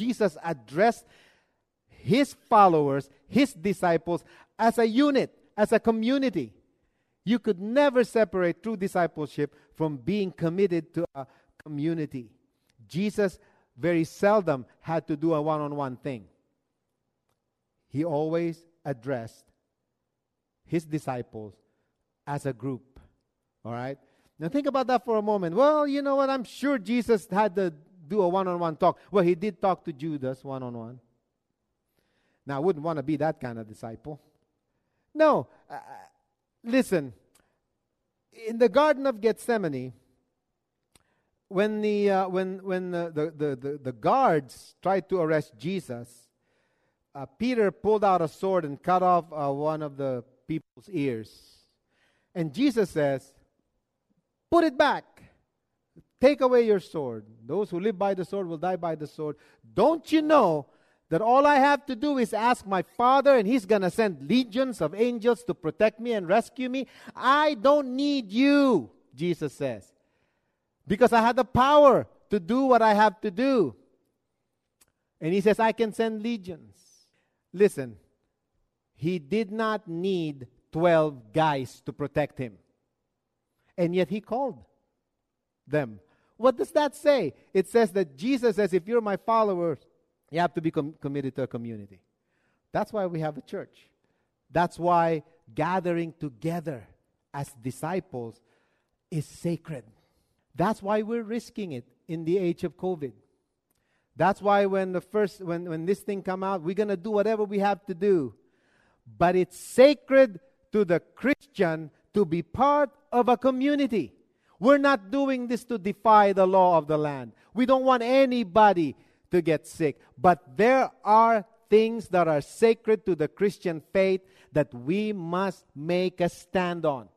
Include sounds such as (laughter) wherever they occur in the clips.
Jesus addressed his followers, his disciples, as a unit, as a community. You could never separate true discipleship from being committed to a community. Jesus very seldom had to do a one on one thing, he always addressed his disciples as a group. All right? Now think about that for a moment. Well, you know what? I'm sure Jesus had to do a one on one talk. Well, he did talk to Judas one on one. Now, I wouldn't want to be that kind of disciple. No. Uh, listen, in the Garden of Gethsemane, when the, uh, when, when the, the, the, the, guards tried to arrest Jesus, uh, Peter pulled out a sword and cut off uh, one of the people's ears. And Jesus says, Put it back. Take away your sword. Those who live by the sword will die by the sword. Don't you know that all I have to do is ask my Father, and He's going to send legions of angels to protect me and rescue me? I don't need you, Jesus says, because I have the power to do what I have to do. And He says, I can send legions. Listen, He did not need 12 guys to protect Him, and yet He called them. What does that say? It says that Jesus says, if you're my followers, you have to be com- committed to a community. That's why we have a church. That's why gathering together as disciples is sacred. That's why we're risking it in the age of COVID. That's why when the first when, when this thing come out, we're gonna do whatever we have to do. But it's sacred to the Christian to be part of a community. We're not doing this to defy the law of the land. We don't want anybody to get sick. But there are things that are sacred to the Christian faith that we must make a stand on.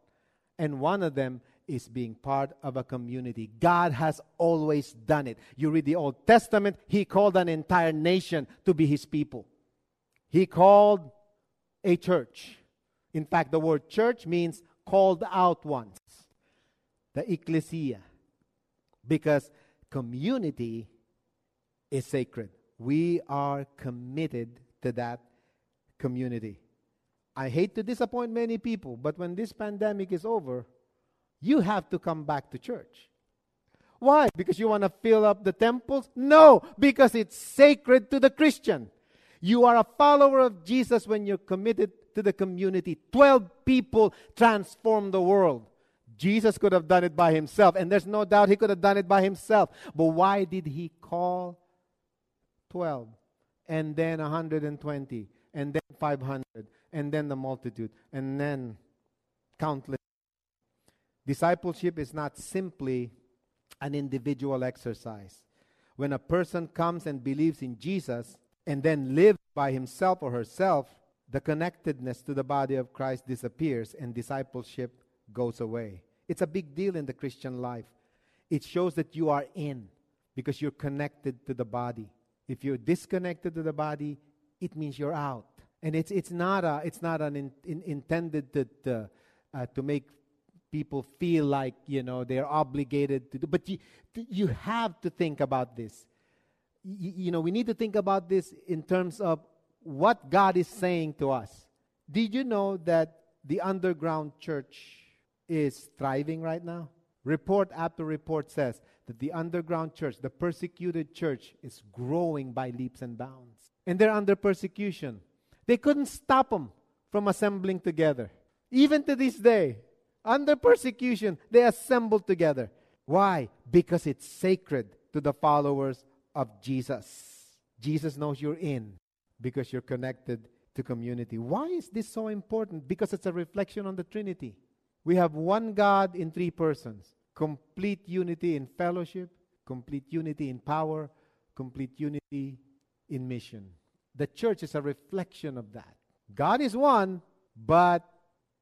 And one of them is being part of a community. God has always done it. You read the Old Testament, He called an entire nation to be His people. He called a church. In fact, the word church means called out ones the ecclesia, because community is sacred. We are committed to that community. I hate to disappoint many people, but when this pandemic is over, you have to come back to church. Why? Because you want to fill up the temples? No, because it's sacred to the Christian. You are a follower of Jesus when you're committed to the community. 12 people transform the world. Jesus could have done it by himself, and there's no doubt he could have done it by himself. But why did he call 12 and then 120 and then 500 and then the multitude and then countless? Discipleship is not simply an individual exercise. When a person comes and believes in Jesus and then lives by himself or herself, the connectedness to the body of Christ disappears and discipleship goes away. It's a big deal in the Christian life. It shows that you are in because you're connected to the body. If you're disconnected to the body, it means you're out. And it's, it's not, a, it's not an in, in, intended to, to, uh, to make people feel like, you know, they're obligated to do. But you, you have to think about this. You, you know, we need to think about this in terms of what God is saying to us. Did you know that the underground church is thriving right now. Report after report says that the underground church, the persecuted church, is growing by leaps and bounds. And they're under persecution. They couldn't stop them from assembling together. Even to this day, under persecution, they assembled together. Why? Because it's sacred to the followers of Jesus. Jesus knows you're in because you're connected to community. Why is this so important? Because it's a reflection on the Trinity. We have one God in three persons complete unity in fellowship, complete unity in power, complete unity in mission. The church is a reflection of that. God is one, but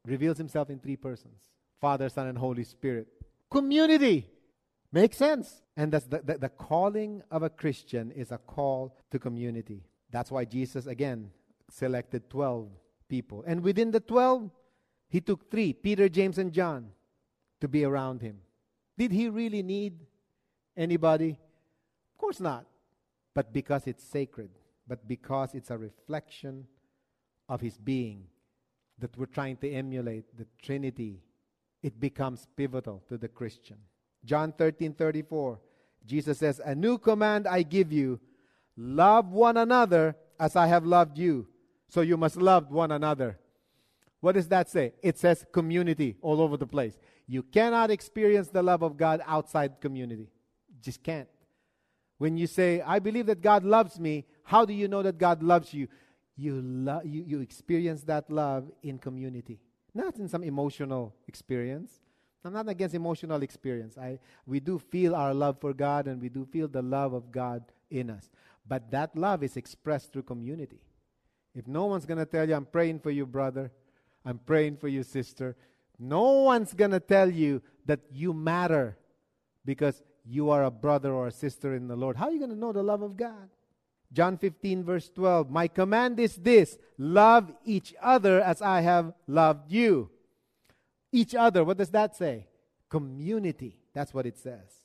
reveals himself in three persons Father, Son, and Holy Spirit. Community. Makes sense. And that's the, the, the calling of a Christian is a call to community. That's why Jesus, again, selected 12 people. And within the 12, he took three Peter, James, and John to be around him. Did he really need anybody? Of course not. But because it's sacred, but because it's a reflection of his being that we're trying to emulate, the Trinity, it becomes pivotal to the Christian. John 13 34, Jesus says, A new command I give you love one another as I have loved you. So you must love one another. What does that say? It says community all over the place. You cannot experience the love of God outside community. Just can't. When you say, I believe that God loves me, how do you know that God loves you? You, lo- you, you experience that love in community, not in some emotional experience. I'm not against emotional experience. I, we do feel our love for God and we do feel the love of God in us. But that love is expressed through community. If no one's going to tell you, I'm praying for you, brother, I'm praying for you, sister, no one's going to tell you that you matter because you are a brother or a sister in the Lord. How are you going to know the love of God? John 15, verse 12 My command is this love each other as I have loved you. Each other, what does that say? Community. That's what it says.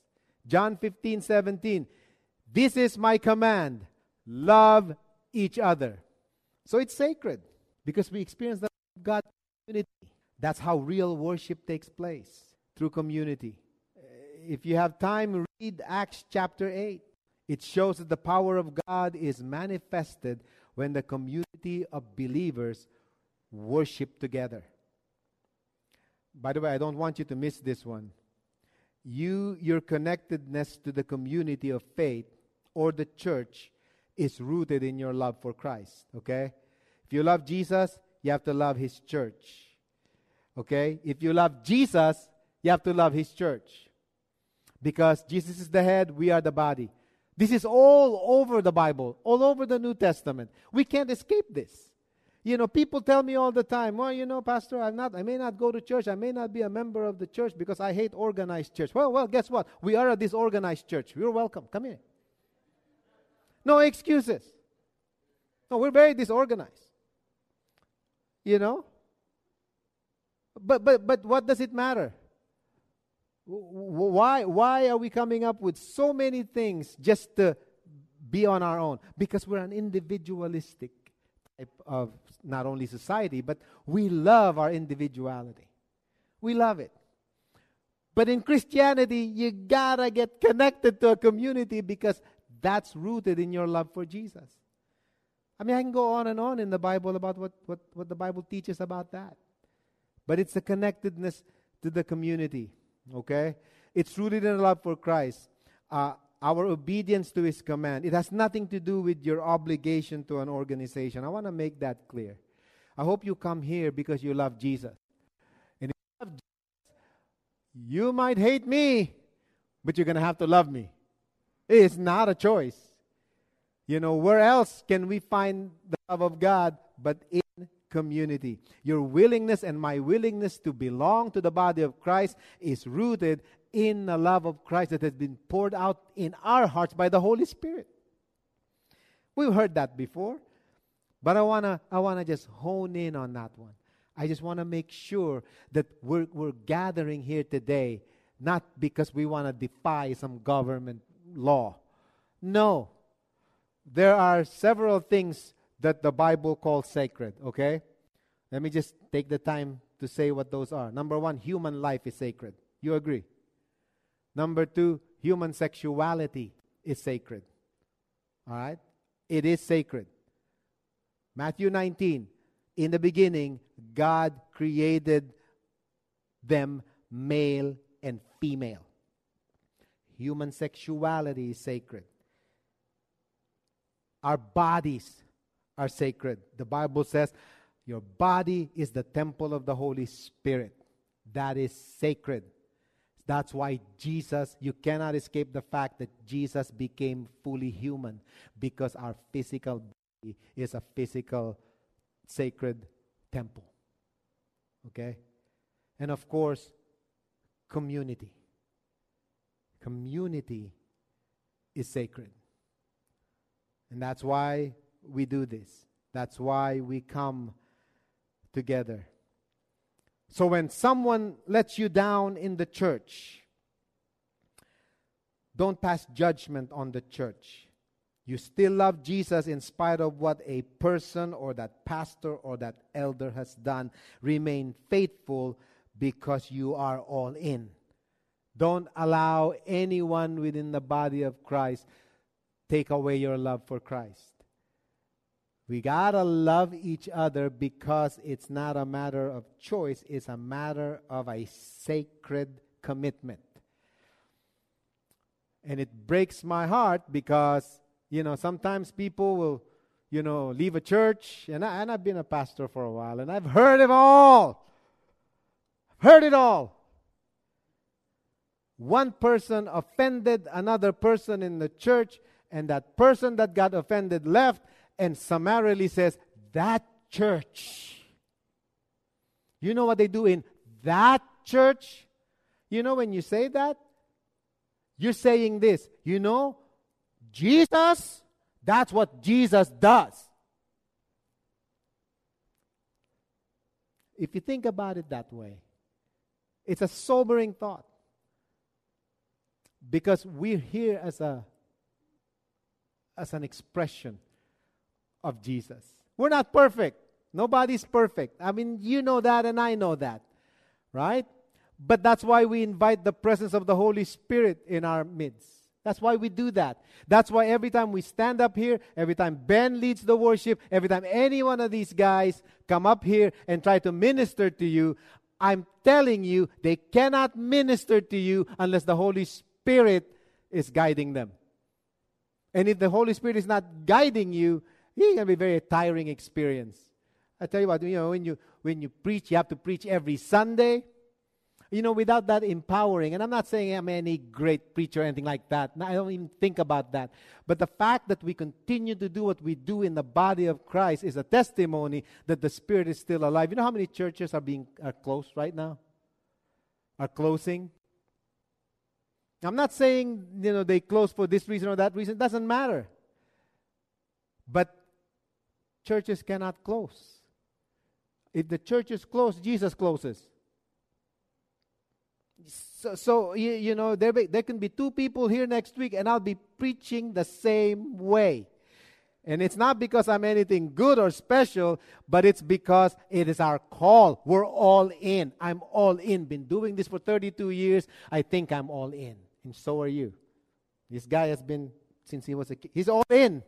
John 15, 17 This is my command love each other. So it's sacred because we experience the God community. That's how real worship takes place through community. Uh, if you have time, read Acts chapter 8. It shows that the power of God is manifested when the community of believers worship together. By the way, I don't want you to miss this one. You, your connectedness to the community of faith or the church is rooted in your love for Christ. Okay? If you love Jesus, you have to love his church. Okay? If you love Jesus, you have to love his church. Because Jesus is the head, we are the body. This is all over the Bible, all over the New Testament. We can't escape this. You know, people tell me all the time, well, you know, Pastor, I'm not, I may not go to church, I may not be a member of the church because I hate organized church. Well, well, guess what? We are a disorganized church. You're welcome. Come here. No excuses. No, we're very disorganized. You know? But but but what does it matter? Why, why are we coming up with so many things just to be on our own? Because we're an individualistic type of not only society, but we love our individuality. We love it. But in Christianity, you gotta get connected to a community because that's rooted in your love for Jesus. I mean, I can go on and on in the Bible about what, what, what the Bible teaches about that. But it's the connectedness to the community. Okay? It's rooted in love for Christ. Uh, our obedience to His command. It has nothing to do with your obligation to an organization. I want to make that clear. I hope you come here because you love Jesus. And if you love Jesus, you might hate me, but you're going to have to love me. It's not a choice. You know, where else can we find the love of God but in community. Your willingness and my willingness to belong to the body of Christ is rooted in the love of Christ that has been poured out in our hearts by the Holy Spirit. We've heard that before, but I want to I wanna just hone in on that one. I just want to make sure that we're, we're gathering here today not because we want to defy some government law. No. There are several things that the Bible calls sacred, okay? Let me just take the time to say what those are. Number one, human life is sacred. You agree? Number two, human sexuality is sacred. All right? It is sacred. Matthew 19, in the beginning, God created them male and female. Human sexuality is sacred. Our bodies are sacred. The Bible says your body is the temple of the Holy Spirit. That is sacred. That's why Jesus, you cannot escape the fact that Jesus became fully human because our physical body is a physical sacred temple. Okay? And of course, community. Community is sacred. And that's why we do this. That's why we come together. So when someone lets you down in the church, don't pass judgment on the church. You still love Jesus in spite of what a person or that pastor or that elder has done. Remain faithful because you are all in. Don't allow anyone within the body of Christ take away your love for Christ. We got to love each other because it's not a matter of choice, it's a matter of a sacred commitment. And it breaks my heart because, you know, sometimes people will, you know, leave a church, and, I, and I've been a pastor for a while, and I've heard it all. Heard it all. One person offended another person in the church, and that person that got offended left and summarily says, That church. You know what they do in that church? You know, when you say that, you're saying this. You know, Jesus, that's what Jesus does. If you think about it that way, it's a sobering thought. Because we're here as a as an expression of Jesus. We're not perfect. Nobody's perfect. I mean, you know that and I know that. Right? But that's why we invite the presence of the Holy Spirit in our midst. That's why we do that. That's why every time we stand up here, every time Ben leads the worship, every time any one of these guys come up here and try to minister to you, I'm telling you, they cannot minister to you unless the Holy Spirit is guiding them. And if the Holy Spirit is not guiding you, it's going to be a very tiring experience. I tell you what, you know, when you, when you preach, you have to preach every Sunday. You know, without that empowering, and I'm not saying I'm any great preacher or anything like that. I don't even think about that. But the fact that we continue to do what we do in the body of Christ is a testimony that the Spirit is still alive. You know how many churches are being are closed right now? Are closing? I'm not saying you know they close for this reason or that reason. It doesn't matter. But churches cannot close. If the church is closed, Jesus closes. So, so you, you know, there, be, there can be two people here next week, and I'll be preaching the same way. And it's not because I'm anything good or special, but it's because it is our call. We're all in. I'm all in. Been doing this for 32 years. I think I'm all in. And so are you. This guy has been since he was a kid. He's all in.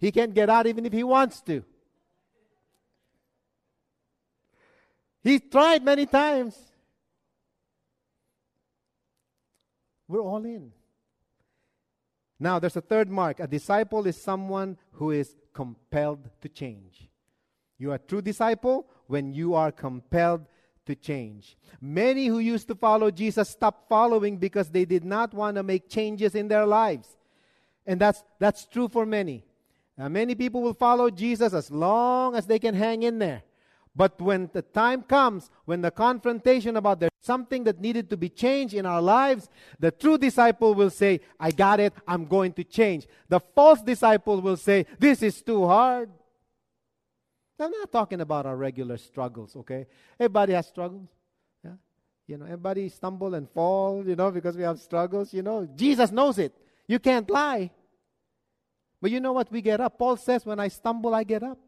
He can't get out even if he wants to. He's tried many times. We're all in. Now, there's a third mark. A disciple is someone who is compelled to change. You are a true disciple when you are compelled to change. Many who used to follow Jesus stopped following because they did not want to make changes in their lives. And that's, that's true for many. Now, many people will follow Jesus as long as they can hang in there. But when the time comes, when the confrontation about there's something that needed to be changed in our lives, the true disciple will say, I got it, I'm going to change. The false disciple will say, This is too hard. I'm not talking about our regular struggles, okay? Everybody has struggles. Yeah? You know, everybody stumble and fall, you know, because we have struggles, you know. Jesus knows it. You can't lie. But you know what? We get up. Paul says, When I stumble, I get up.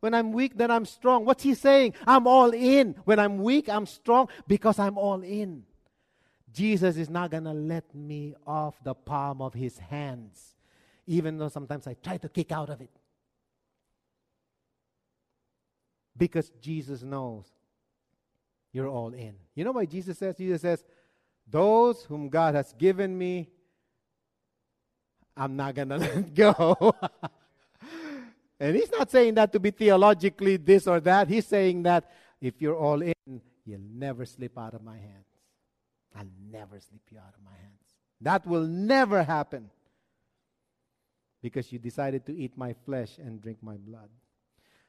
When I'm weak, then I'm strong. What's he saying? I'm all in. When I'm weak, I'm strong because I'm all in. Jesus is not going to let me off the palm of his hands, even though sometimes I try to kick out of it. Because Jesus knows you're all in. You know what Jesus says? Jesus says, Those whom God has given me, I'm not going (laughs) to let go. (laughs) and he's not saying that to be theologically this or that. He's saying that if you're all in, you'll never slip out of my hands. I'll never slip you out of my hands. That will never happen because you decided to eat my flesh and drink my blood.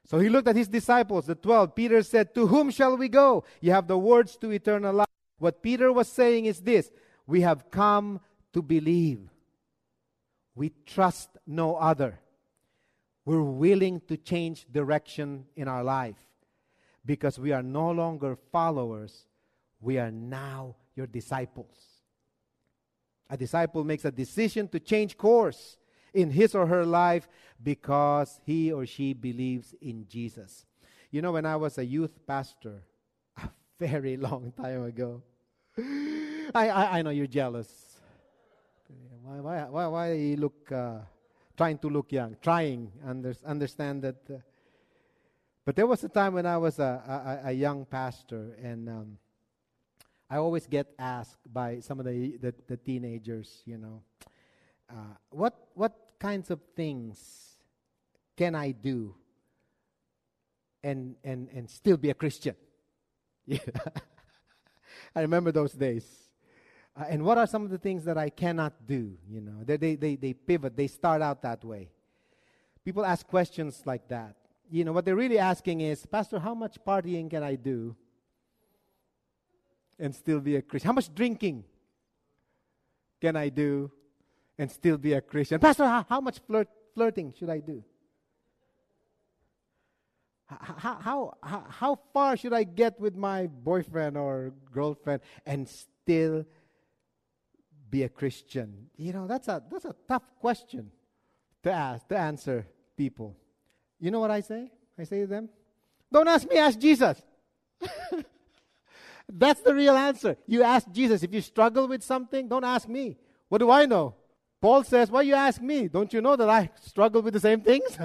So he looked at his disciples, the 12. Peter said, To whom shall we go? You have the words to eternal life. What Peter was saying is this We have come to believe. We trust no other. We're willing to change direction in our life because we are no longer followers, we are now your disciples. A disciple makes a decision to change course in his or her life because he or she believes in Jesus. You know, when I was a youth pastor, (laughs) a very long time ago, (laughs) I, I, I know you're jealous. Why, why, why, why you look, uh, trying to look young, trying, under, understand that. Uh, but there was a time when I was a, a, a young pastor, and um, I always get asked by some of the, the, the teenagers, you know, uh, what, what kinds of things can I do and, and, and still be a Christian? (laughs) Yeah. I remember those days. Uh, and what are some of the things that I cannot do? You know, they, they, they, they pivot, they start out that way. People ask questions like that. You know, what they're really asking is, Pastor, how much partying can I do and still be a Christian? How much drinking can I do and still be a Christian. Pastor, how, how much flirt, flirting should I do? How, how, how, how far should I get with my boyfriend or girlfriend and still be a Christian? You know, that's a, that's a tough question to ask, to answer people. You know what I say? I say to them, don't ask me, ask Jesus. (laughs) That's the real answer. You ask Jesus. If you struggle with something, don't ask me. What do I know? Paul says, Why you ask me? Don't you know that I struggle with the same things?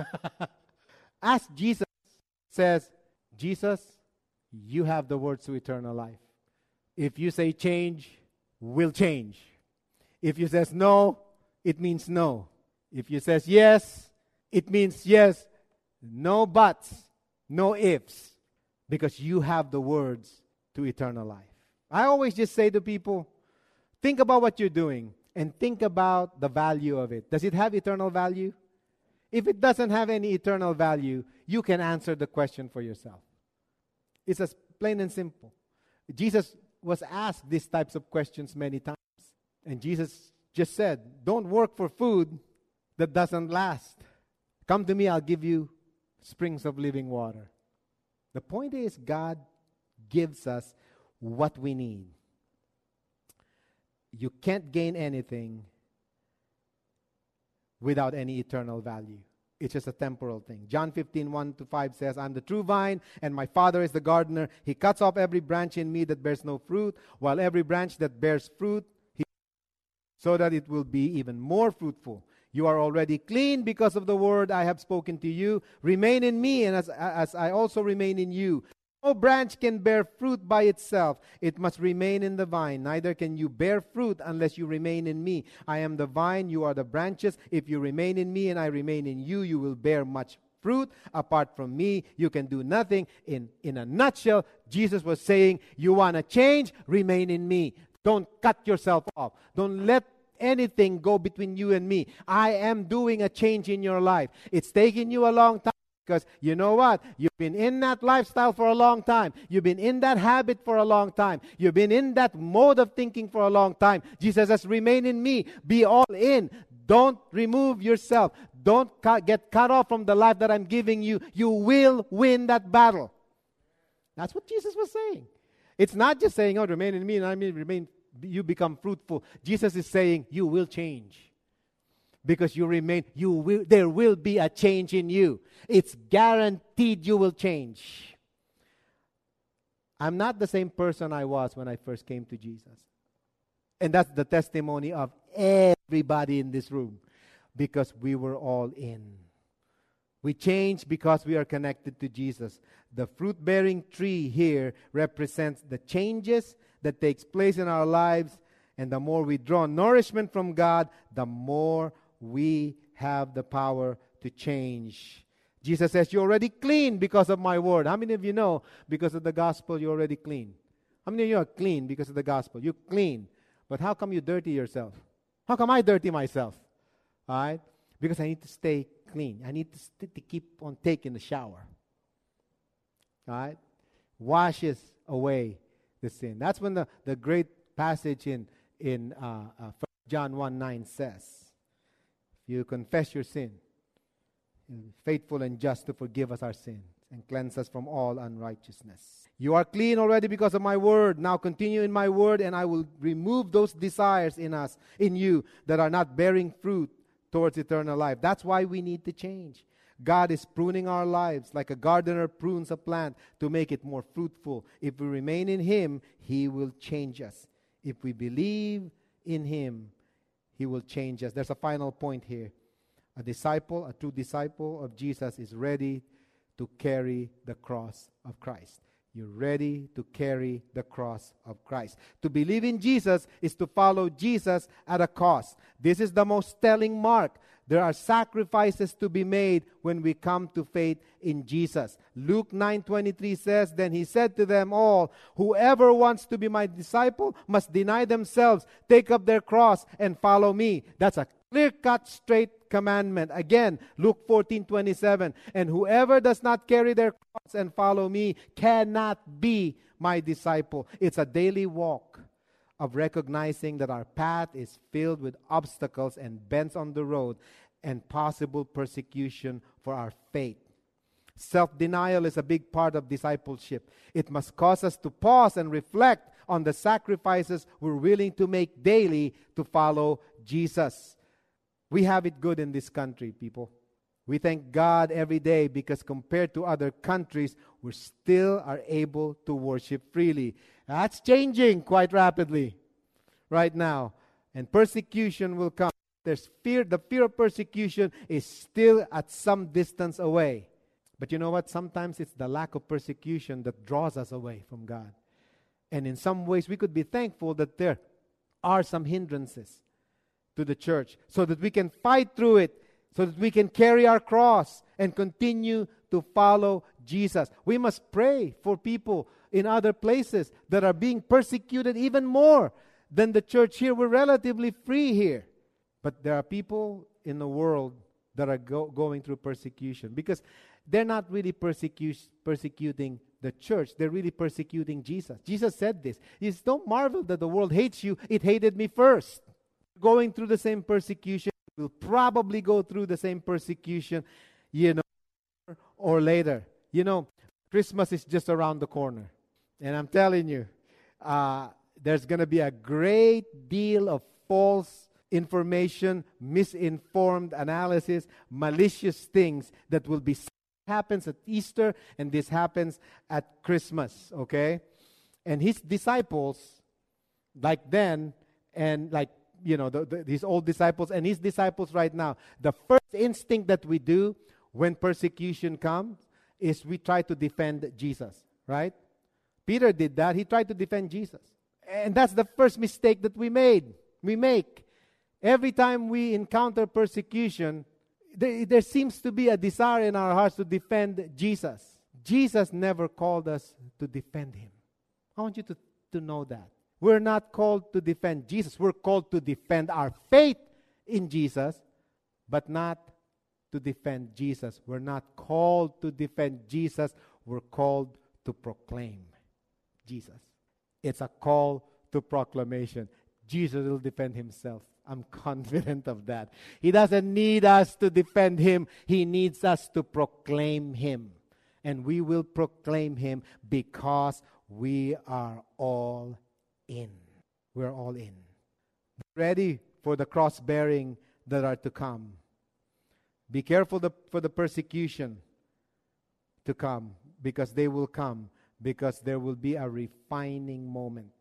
(laughs) ask Jesus. Says, Jesus, you have the words to eternal life. If you say change, we'll change. If you says no, it means no. If you says yes, it means yes. No buts, no ifs, because you have the words to eternal life. I always just say to people, think about what you're doing and think about the value of it. Does it have eternal value? If it doesn't have any eternal value, you can answer the question for yourself. It's as plain and simple. Jesus was asked these types of questions many times. And Jesus just said, Don't work for food that doesn't last. Come to me, I'll give you springs of living water. The point is, God gives us what we need you can't gain anything without any eternal value. It's just a temporal thing. John 15, 1 to 5 says, I'm the true vine, and my Father is the gardener. He cuts off every branch in me that bears no fruit, while every branch that bears fruit, he so that it will be even more fruitful. You are already clean because of the word I have spoken to you. Remain in me, and as, as I also remain in you. No branch can bear fruit by itself. It must remain in the vine. Neither can you bear fruit unless you remain in me. I am the vine, you are the branches. If you remain in me and I remain in you, you will bear much fruit. Apart from me, you can do nothing. In, in a nutshell, Jesus was saying, You want to change? Remain in me. Don't cut yourself off. Don't let anything go between you and me. I am doing a change in your life. It's taking you a long time. Because you know what? You've been in that lifestyle for a long time. You've been in that habit for a long time. You've been in that mode of thinking for a long time. Jesus says, Remain in me. Be all in. Don't remove yourself. Don't get cut off from the life that I'm giving you. You will win that battle. That's what Jesus was saying. It's not just saying, Oh, remain in me and I mean remain, you become fruitful. Jesus is saying, You will change because you remain you will there will be a change in you. It's guaranteed you will change. I'm not the same person i was when i first came to jesus. And that's the testimony of everybody in this room because we were all in. We change because we are connected to jesus. The fruit bearing tree here represents the changes that takes place in our lives and the more we draw nourishment from god the more we have the power to change. Jesus says, You're already clean because of my word. How many of you know because of the gospel you're already clean? How many of you are clean because of the gospel? You're clean. But how come you dirty yourself? How come I dirty myself? All right? Because I need to stay clean. I need to, st- to keep on taking the shower. All right? Washes away the sin. That's when the, the great passage in, in uh, uh, John 1 9 says, you confess your sin, faithful and just to forgive us our sins and cleanse us from all unrighteousness. You are clean already because of my word. Now continue in my word, and I will remove those desires in us, in you, that are not bearing fruit towards eternal life. That's why we need to change. God is pruning our lives like a gardener prunes a plant to make it more fruitful. If we remain in Him, He will change us. If we believe in Him, He will change us. There's a final point here. A disciple, a true disciple of Jesus, is ready to carry the cross of Christ. You're ready to carry the cross of Christ. To believe in Jesus is to follow Jesus at a cost. This is the most telling mark. There are sacrifices to be made when we come to faith in Jesus. Luke 9:23 says, "Then he said to them all, whoever wants to be my disciple must deny themselves, take up their cross and follow me." That's a clear-cut straight commandment. Again, Luke 14 27. And whoever does not carry their cross and follow me cannot be my disciple. It's a daily walk of recognizing that our path is filled with obstacles and bends on the road and possible persecution for our faith. Self denial is a big part of discipleship. It must cause us to pause and reflect on the sacrifices we're willing to make daily to follow Jesus. We have it good in this country, people. We thank God every day because compared to other countries, we still are able to worship freely. That's changing quite rapidly right now. And persecution will come. There's fear, the fear of persecution is still at some distance away. But you know what? Sometimes it's the lack of persecution that draws us away from God. And in some ways, we could be thankful that there are some hindrances to the church so that we can fight through it, so that we can carry our cross and continue to follow Jesus. We must pray for people in other places that are being persecuted even more than the church here. We're relatively free here. But there are people in the world that are go- going through persecution because they're not really persecu- persecuting the church, they're really persecuting Jesus. Jesus said this. He says, Don't marvel that the world hates you, it hated me first going through the same persecution, will probably go through the same persecution, you know, or later. You know, Christmas is just around the corner. And I'm telling you, uh, there's going to be a great deal of false information, misinformed analysis, malicious things that will be happens at Easter and this happens at Christmas, okay? And his disciples, like then, and like you know, the, the, his old disciples and his disciples right now, the first instinct that we do when persecution comes is we try to defend Jesus, right? Peter did that. He tried to defend Jesus. And that's the first mistake that we made. We make. Every time we encounter persecution, there, there seems to be a desire in our hearts to defend Jesus. Jesus never called us to defend him. I want you to, to know that. We're not called to defend Jesus. We're called to defend our faith in Jesus, but not to defend Jesus. We're not called to defend Jesus. We're called to proclaim Jesus. It's a call to proclamation. Jesus will defend himself. I'm (laughs) confident of that. He doesn't need us to defend him, he needs us to proclaim him. And we will proclaim him because we are all in. We're all in. Ready for the cross bearing that are to come. Be careful the, for the persecution to come because they will come because there will be a refining moment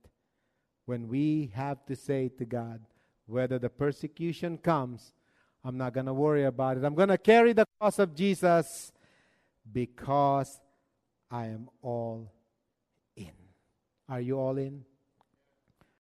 when we have to say to God, whether the persecution comes, I'm not going to worry about it. I'm going to carry the cross of Jesus because I am all in. Are you all in?